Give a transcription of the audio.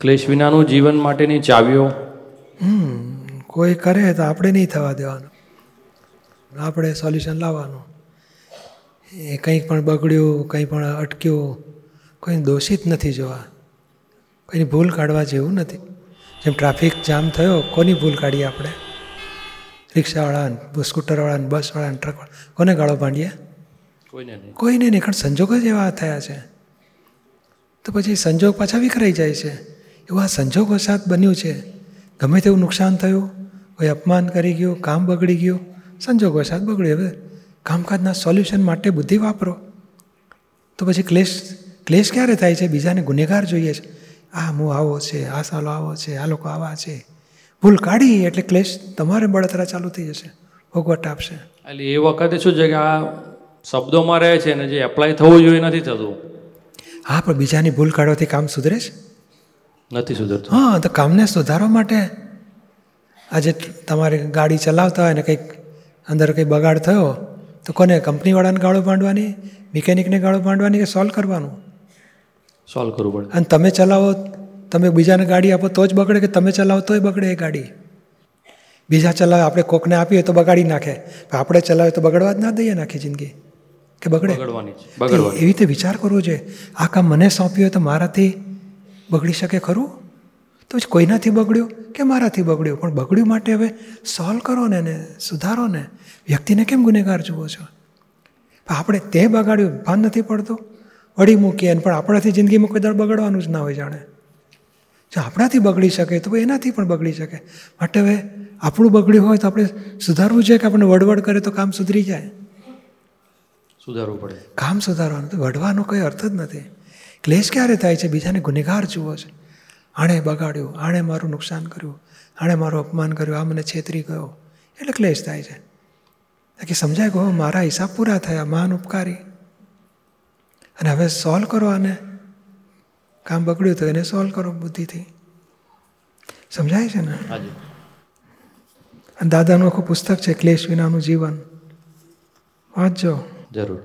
ક્લેશ વિનાનું જીવન માટેની ચાવીઓ. હમ કોઈ કરે તો આપણે નહીં થવા દેવાનું. આપણે સોલ્યુશન લાવવાનું. એ કંઈક પણ બગડ્યું કંઈ પણ અટક્યું કોઈ દોષિત નથી જોવા. કોઈની ભૂલ કાઢવા જેવું નથી. જેમ ટ્રાફિક જામ થયો કોની ભૂલ કાઢીએ આપણે? રિક્ષાવાળાને સ્કૂટરવાળાને બસવાળાને ટ્રકવાળા કોને ગાળો ભાંડીએ? કોઈને નહીં. કોઈને નહીં કારણ સંજોગ જ એવા થયા છે. તો પછી સંજોગ પાછા વિખરાઈ જાય છે. એવું આ સંજોગો સાથ બન્યું છે. ગમે તેવું નુકસાન થયું કોઈ અપમાન કરી ગયું કામ બગડી ગયું સંજોગો સાથ બગડ્યું. હવે કામકાજના સોલ્યુશન માટે બુદ્ધિ વાપરો. તો પછી ક્લેશ ક્લેશ ક્યારે થાય છે? બીજાને ગુનેગાર જોઈએ છે. આ હું આવો છે આ સાલો આવો છે આ લોકો આવા છે. ભૂલ કાઢી એટલે ક્લેશ તમારે બળતરા ચાલુ થઈ જશે. ભોગવટ આપશે. એટલે એ વખતે શું છે કે આ શબ્દોમાં રહે છે ને જે એપ્લાય થવું જોઈએ નથી થતું? હા પણ બીજાની ભૂલ કાઢવાથી કામ સુધરે છે? નથી સુધરતું. હા તો કામને સુધારવા માટે આજે તમારે ગાડી ચલાવતા હોય ને કંઈક અંદર કંઈ બગાડ થયો તો કોને કંપનીવાળાને ગાળો માંડવાની મિકેનિકને ગાળો માંડવાની કે સોલ્વ કરવાનું? સોલ્વ કરવું પડે. અને તમે ચલાવો તમે બીજાને ગાડી આપો તો જ બગડે કે તમે ચલાવો તોય બગડે એ ગાડી? બીજા ચલાવે આપણે કોકને આપીએ તો બગાડી નાખે. આપણે ચલાવે તો બગડવા જ ના દઈએ નાખી જિંદગી. કે બગડે? એવી રીતે વિચાર કરવો જોઈએ. આ કામ મને સોંપ્યું હોય તો મારાથી બગડી શકે ખરું? તો પછી કોઈનાથી બગડ્યું? કે મારાથી બગડ્યું? પણ બગડ્યું માટે હવે સોલ્વ કરો ને એને સુધારો ને. વ્યક્તિને કેમ ગુનેગાર જુઓ છો? આપણે તે બગાડ્યું ભાન નથી પડતો? વળી મૂકીએ પણ આપણાથી જિંદગીમાં કોઈ દર બગડવાનું જ ના હોય જાણે. જો આપણાથી બગડી શકે તો એનાથી પણ બગડી શકે. માટે હવે આપણું બગડ્યું હોય તો આપણે સુધારવું જોઈએ કે આપણને વડવડ કરે તો કામ સુધરી જાય? સુધારવું પડે. કામ સુધારવાનું તો વઢવાનો કોઈ અર્થ જ નથી. ક્લેશ ક્યારે થાય છે? બીજાને ગુનેગાર જુઓ છે. આણે બગાડ્યું આણે મારું નુકસાન કર્યું આણે મારું અપમાન કર્યું આ મને છેતરી ગયો. એટલે ક્લેશ થાય છે. કે સમજાય કહો મારા હિસાબ પૂરા થયા મહાન ઉપકારી. અને હવે સોલ્વ કરો આને. કામ બગડ્યું તો એને સોલ્વ કરો બુદ્ધિથી. સમજાય છે ને? અને દાદાનું આખું પુસ્તક છે ક્લેશ વિનાનું જીવન. વાંચજો. જરૂર.